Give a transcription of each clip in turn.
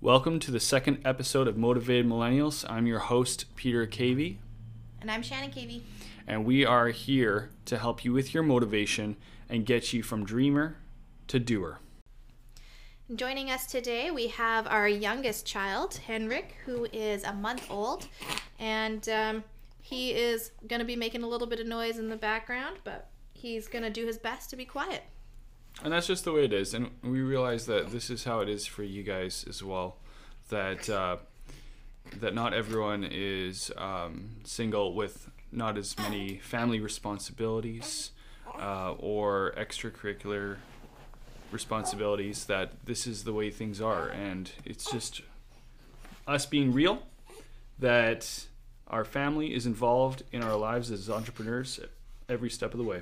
Welcome to the second episode of Motivated Millennials. I'm your host, Peter Cavey, And I'm Shannon Cavey. and we are here to help you with your motivation and get you from dreamer to doer. Joining us today, we have our youngest child, Henrik, who is a month old. And um, he is going to be making a little bit of noise in the background, but he's going to do his best to be quiet. And that's just the way it is. And we realize that this is how it is for you guys as well. That uh, that not everyone is um, single with not as many family responsibilities uh, or extracurricular responsibilities. That this is the way things are, and it's just us being real. That our family is involved in our lives as entrepreneurs every step of the way.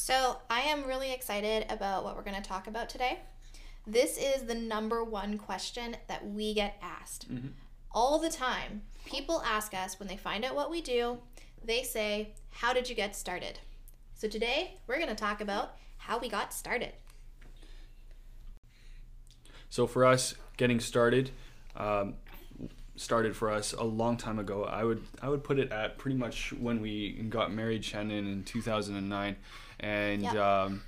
So, I am really excited about what we're going to talk about today. This is the number one question that we get asked all the time. People ask us when they find out what we do, they say, How did you get started? So, today we're going to talk about how we got started. So for us, getting started, um, started for us a long time ago. I would I would put it at pretty much when we got married, Shannon, in 2009, and um,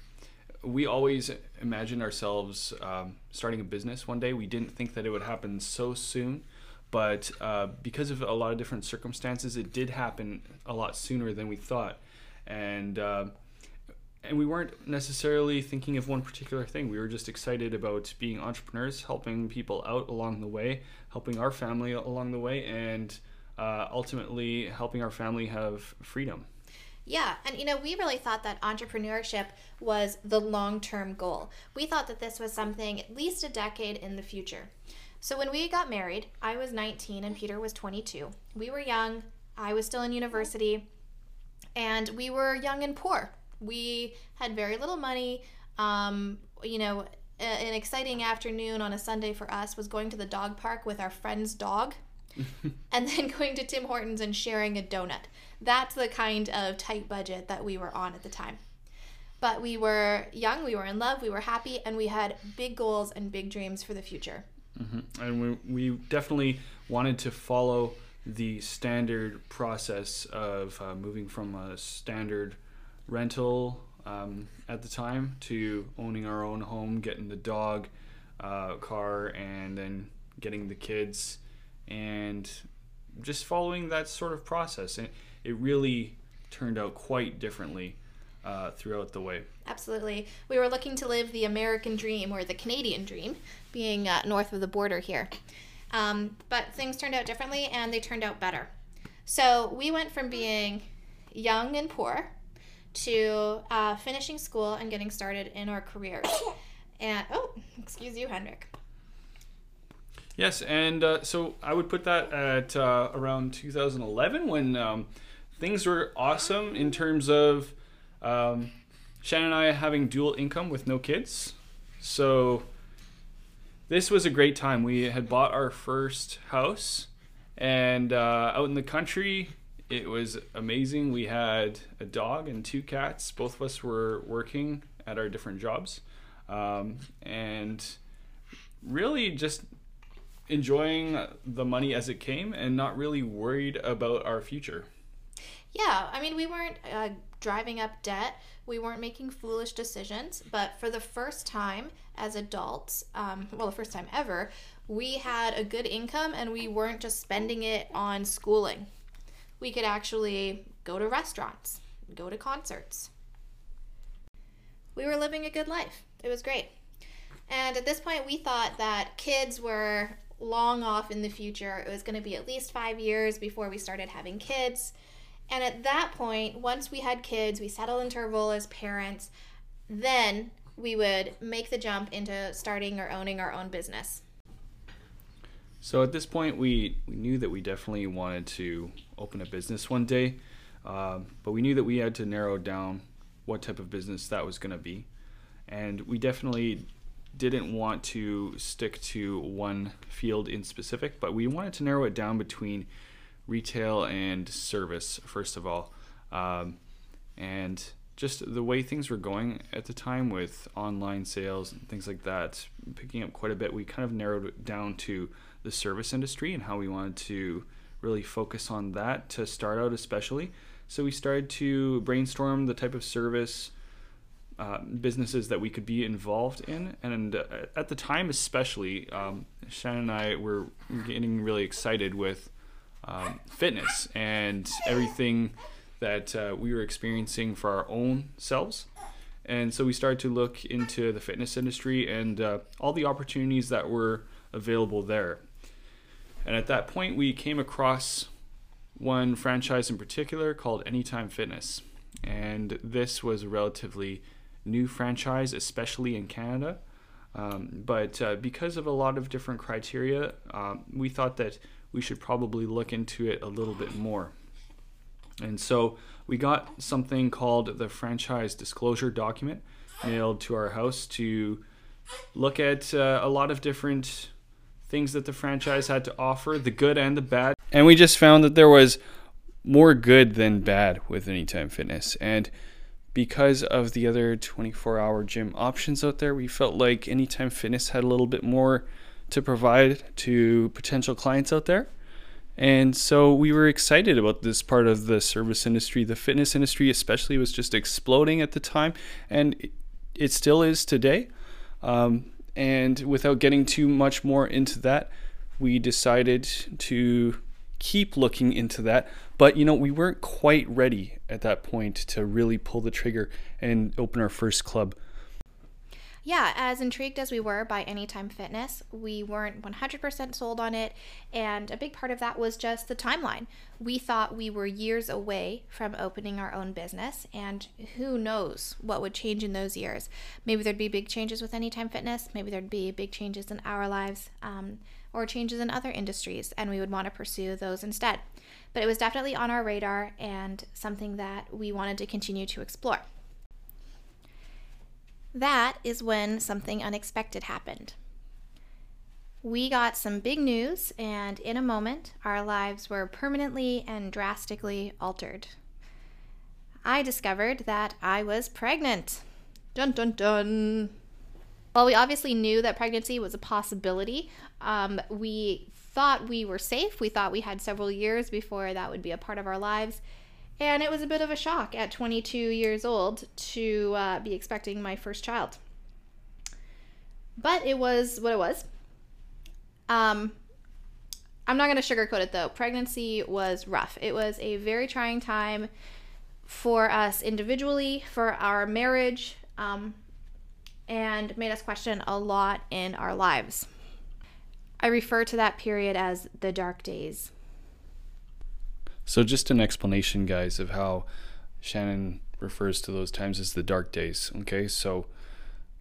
we always imagined ourselves um, starting a business one day. We didn't think that it would happen so soon. But uh, because of a lot of different circumstances, it did happen a lot sooner than we thought, and uh, and we weren't necessarily thinking of one particular thing. We were just excited about being entrepreneurs, helping people out along the way, helping our family along the way, and uh, ultimately helping our family have freedom. Yeah, and you know, we really thought that entrepreneurship was the long term goal. We thought that this was something at least a decade in the future. So when we got married, I was 19 and Peter was 22. We were young, I was still in university, and we were young and poor. We had very little money. Um, you know, an exciting afternoon on a Sunday for us was going to the dog park with our friend's dog and then going to Tim Hortons and sharing a donut. That's the kind of tight budget that we were on at the time. But we were young, we were in love, we were happy, and we had big goals and big dreams for the future. and we, we definitely wanted to follow the standard process of uh, moving from a standard rental um, at the time to owning our own home, getting the dog, uh, car, and then getting the kids, and just following that sort of process. And it really turned out quite differently uh, throughout the way. Absolutely. We were looking to live the American dream or the Canadian dream, being uh, north of the border here. Um, but things turned out differently and they turned out better. So we went from being young and poor to uh, finishing school and getting started in our careers. And, oh, excuse you, Henrik. Yes, and uh, so I would put that at uh, around 2011 when um, things were awesome in terms of um, Shannon and I having dual income with no kids. So this was a great time. We had bought our first house, and uh, out in the country, it was amazing. We had a dog and two cats. Both of us were working at our different jobs, um, and really just enjoying the money as it came and not really worried about our future. Yeah, I mean, we weren't uh, driving up debt. We weren't making foolish decisions. But for the first time as adults, um, well, the first time ever, we had a good income and we weren't just spending it on schooling. We could actually go to restaurants, go to concerts. We were living a good life. It was great. And at this point, we thought that kids were long off in the future. It was going to be at least five years before we started having kids. And at that point, once we had kids, we settled into our role as parents, then we would make the jump into starting or owning our own business. So at this point, we, we knew that we definitely wanted to open a business one day, um, but we knew that we had to narrow down what type of business that was going to be. And we definitely didn't want to stick to one field in specific, but we wanted to narrow it down between retail and service, first of all. Um, and just the way things were going at the time with online sales and things like that picking up quite a bit, we kind of narrowed it down to the service industry and how we wanted to really focus on that to start out, especially. So we started to brainstorm the type of service uh, businesses that we could be involved in. And uh, at the time, especially, um, Shannon and I were getting really excited with um, fitness and everything that uh, we were experiencing for our own selves. And so we started to look into the fitness industry and uh, all the opportunities that were available there. And at that point, we came across one franchise in particular called Anytime Fitness. And this was a relatively new franchise, especially in Canada. Um, but uh, because of a lot of different criteria, um, we thought that we should probably look into it a little bit more. And so we got something called the franchise disclosure document mailed to our house to look at uh, a lot of different things that the franchise had to offer, the good and the bad. And we just found that there was more good than bad with Anytime Fitness. And because of the other 24 hour gym options out there, we felt like Anytime Fitness had a little bit more to provide to potential clients out there. And so we were excited about this part of the service industry. The fitness industry, especially, was just exploding at the time, and it still is today. Um, and without getting too much more into that, we decided to keep looking into that. But you know, we weren't quite ready at that point to really pull the trigger and open our first club. Yeah, as intrigued as we were by Anytime Fitness, we weren't 100% sold on it. And a big part of that was just the timeline. We thought we were years away from opening our own business, and who knows what would change in those years. Maybe there'd be big changes with Anytime Fitness, maybe there'd be big changes in our lives. Um, or changes in other industries, and we would want to pursue those instead. But it was definitely on our radar and something that we wanted to continue to explore. That is when something unexpected happened. We got some big news, and in a moment, our lives were permanently and drastically altered. I discovered that I was pregnant. Dun dun dun. While we obviously knew that pregnancy was a possibility, um, we thought we were safe. We thought we had several years before that would be a part of our lives. And it was a bit of a shock at 22 years old to uh, be expecting my first child. But it was what it was. Um, I'm not going to sugarcoat it though. Pregnancy was rough. It was a very trying time for us individually, for our marriage, um, and made us question a lot in our lives. I refer to that period as the dark days. So, just an explanation, guys, of how Shannon refers to those times as the dark days. Okay, so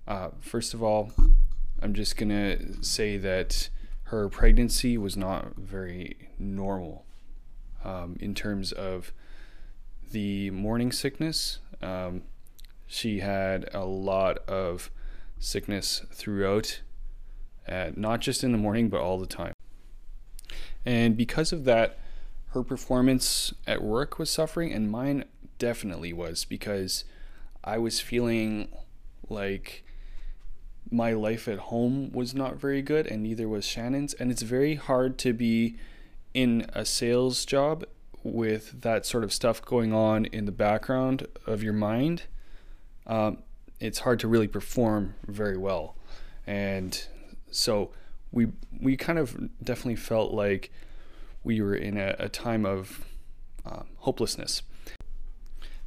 uh, first of all, I'm just gonna say that her pregnancy was not very normal um, in terms of the morning sickness. Um, she had a lot of sickness throughout, uh, not just in the morning, but all the time. And because of that, her performance at work was suffering, and mine definitely was because I was feeling like my life at home was not very good, and neither was Shannon's. And it's very hard to be in a sales job with that sort of stuff going on in the background of your mind. Um, it's hard to really perform very well, and so we we kind of definitely felt like we were in a, a time of uh, hopelessness.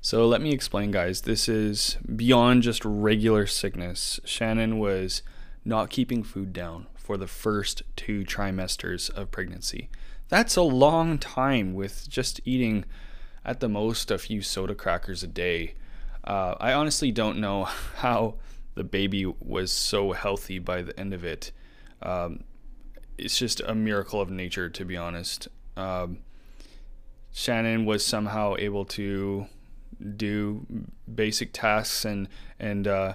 So let me explain, guys. This is beyond just regular sickness. Shannon was not keeping food down for the first two trimesters of pregnancy. That's a long time with just eating at the most a few soda crackers a day. Uh, I honestly don't know how the baby was so healthy by the end of it. Um, it's just a miracle of nature, to be honest. Um, Shannon was somehow able to do basic tasks and and uh,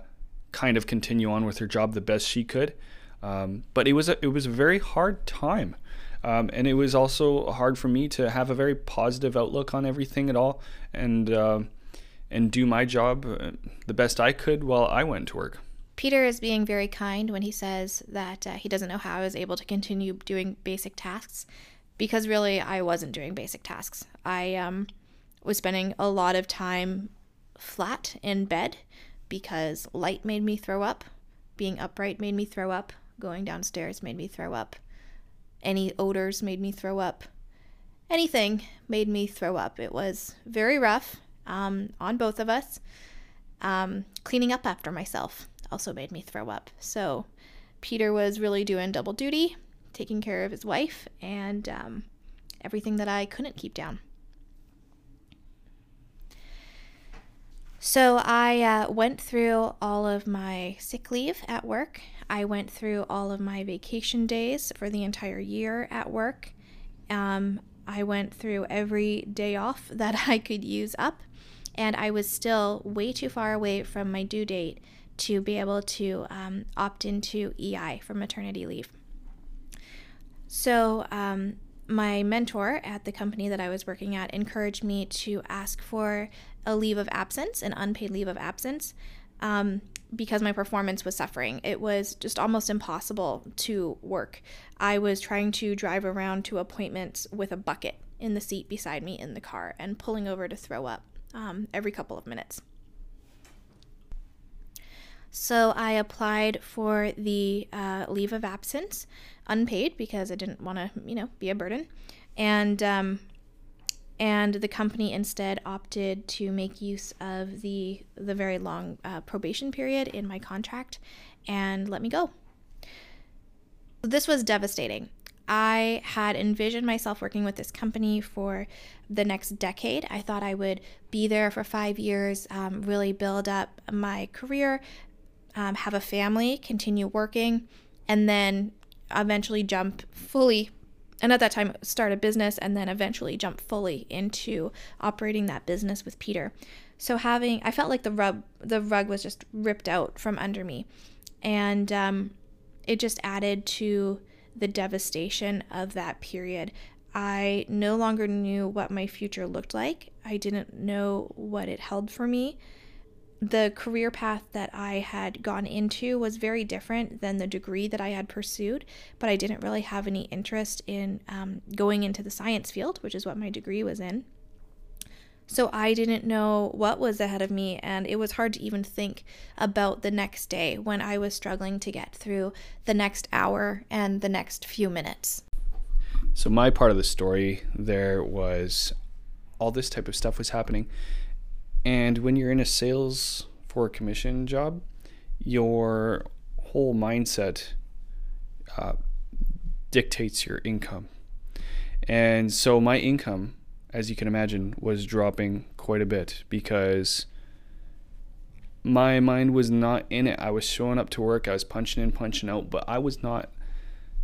kind of continue on with her job the best she could. Um, but it was a, it was a very hard time, um, and it was also hard for me to have a very positive outlook on everything at all. And uh, and do my job uh, the best I could while I went to work. Peter is being very kind when he says that uh, he doesn't know how I was able to continue doing basic tasks because really I wasn't doing basic tasks. I um, was spending a lot of time flat in bed because light made me throw up, being upright made me throw up, going downstairs made me throw up, any odors made me throw up, anything made me throw up. It was very rough um, on both of us. Um, cleaning up after myself also made me throw up. So Peter was really doing double duty, taking care of his wife and um, everything that I couldn't keep down. So I uh, went through all of my sick leave at work. I went through all of my vacation days for the entire year at work. Um, I went through every day off that I could use up, and I was still way too far away from my due date to be able to um, opt into EI for maternity leave. So, um, my mentor at the company that I was working at encouraged me to ask for a leave of absence, an unpaid leave of absence, um, because my performance was suffering. It was just almost impossible to work. I was trying to drive around to appointments with a bucket in the seat beside me in the car and pulling over to throw up um, every couple of minutes. So I applied for the uh, leave of absence, unpaid, because I didn't want to, you know, be a burden, and um, and the company instead opted to make use of the the very long uh, probation period in my contract and let me go. This was devastating. I had envisioned myself working with this company for the next decade. I thought I would be there for five years, um, really build up my career, um, have a family, continue working, and then eventually jump fully. And at that time, start a business and then eventually jump fully into operating that business with Peter. So having, I felt like the rug, the rug was just ripped out from under me, and um, it just added to the devastation of that period. I no longer knew what my future looked like. I didn't know what it held for me the career path that I had gone into was very different than the degree that I had pursued, but I didn't really have any interest in um, going into the science field, which is what my degree was in. So I didn't know what was ahead of me, and it was hard to even think about the next day when I was struggling to get through the next hour and the next few minutes. So, my part of the story there was all this type of stuff was happening and when you're in a sales for a commission job, your whole mindset uh, dictates your income. And so my income, as you can imagine, was dropping quite a bit because my mind was not in it. I was showing up to work, I was punching in, punching out, but I was not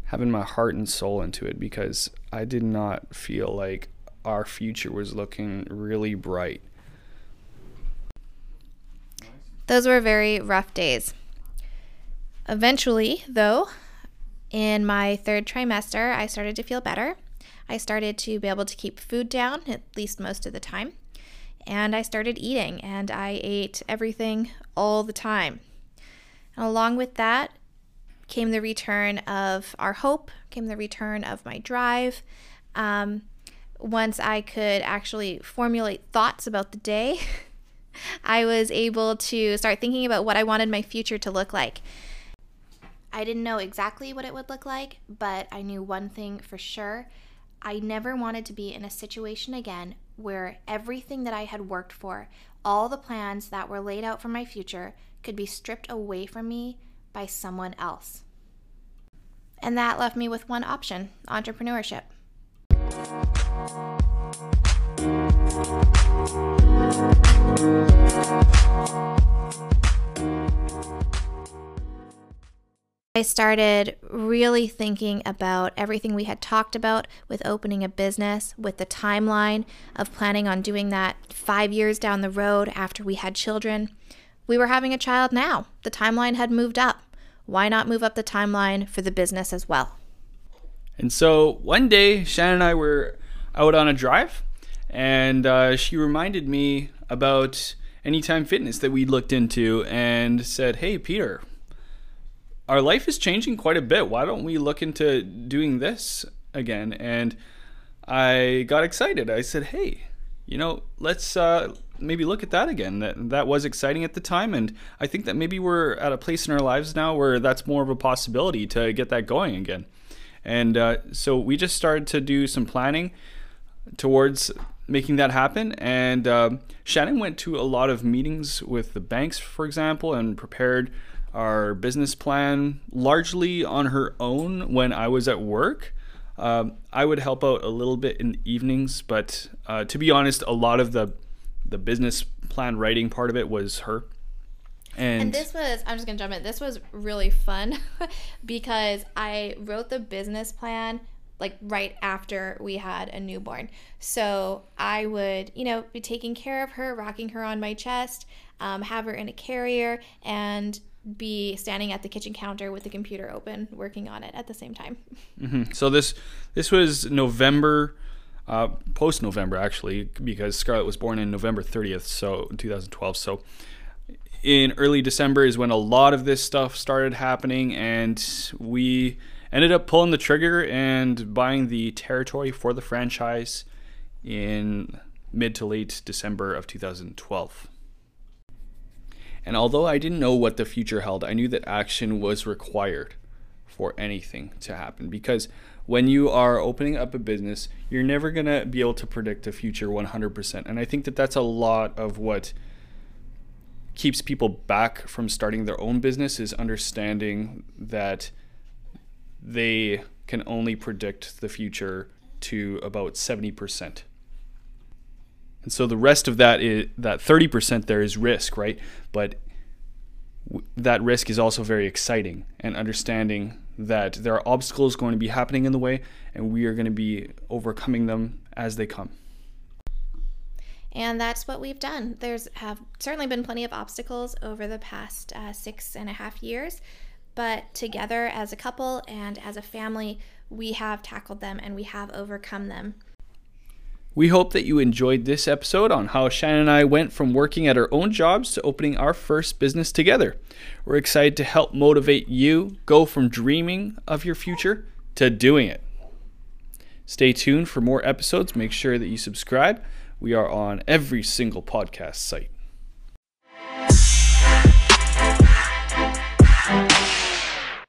having my heart and soul into it because I did not feel like our future was looking really bright. Those were very rough days. Eventually, though, in my third trimester, I started to feel better. I started to be able to keep food down, at least most of the time. And I started eating, and I ate everything all the time. And along with that came the return of our hope, came the return of my drive. Um, once I could actually formulate thoughts about the day, I was able to start thinking about what I wanted my future to look like. I didn't know exactly what it would look like, but I knew one thing for sure. I never wanted to be in a situation again where everything that I had worked for, all the plans that were laid out for my future, could be stripped away from me by someone else. And that left me with one option entrepreneurship. I started really thinking about everything we had talked about with opening a business, with the timeline of planning on doing that five years down the road after we had children. We were having a child now. The timeline had moved up. Why not move up the timeline for the business as well? And so one day, Shannon and I were out on a drive, and uh, she reminded me about Anytime Fitness that we looked into and said, "Hey, Peter, our life is changing quite a bit. Why don't we look into doing this again?" And I got excited. I said, "Hey, you know, let's uh, maybe look at that again. That that was exciting at the time, and I think that maybe we're at a place in our lives now where that's more of a possibility to get that going again." And uh, so we just started to do some planning towards making that happen. And uh, Shannon went to a lot of meetings with the banks, for example, and prepared our business plan largely on her own when I was at work. Um, I would help out a little bit in the evenings, but uh, to be honest, a lot of the the business plan writing part of it was her. And, and, this was i'm just gonna jump in this was really fun because i wrote the business plan like right after we had a newborn. So i would you know be taking care of her rocking her on my chest um, have her in a carrier and be standing at the kitchen counter with the computer open working on it at the same time. Mm-hmm. so this this was november uh, post november actually because scarlett was born in november 30th so 2012 so in early December is when a lot of this stuff started happening, and we ended up pulling the trigger and buying the territory for the franchise in mid to late December of 2012. And although I didn't know what the future held, I knew that action was required for anything to happen because when you are opening up a business, you're never going to be able to predict the future 100%. And I think that that's a lot of what keeps people back from starting their own business is understanding that they can only predict the future to about 70%. And so the rest of that is that 30% there is risk, right? But w- that risk is also very exciting and understanding that there are obstacles going to be happening in the way and we are going to be overcoming them as they come and that's what we've done. There's have certainly been plenty of obstacles over the past uh, six and a half years, but together as a couple and as a family, we have tackled them and we have overcome them. We hope that you enjoyed this episode on how Shannon and I went from working at our own jobs to opening our first business together. We're excited to help motivate you go from dreaming of your future to doing it. Stay tuned for more episodes. Make sure that you subscribe we are on every single podcast site.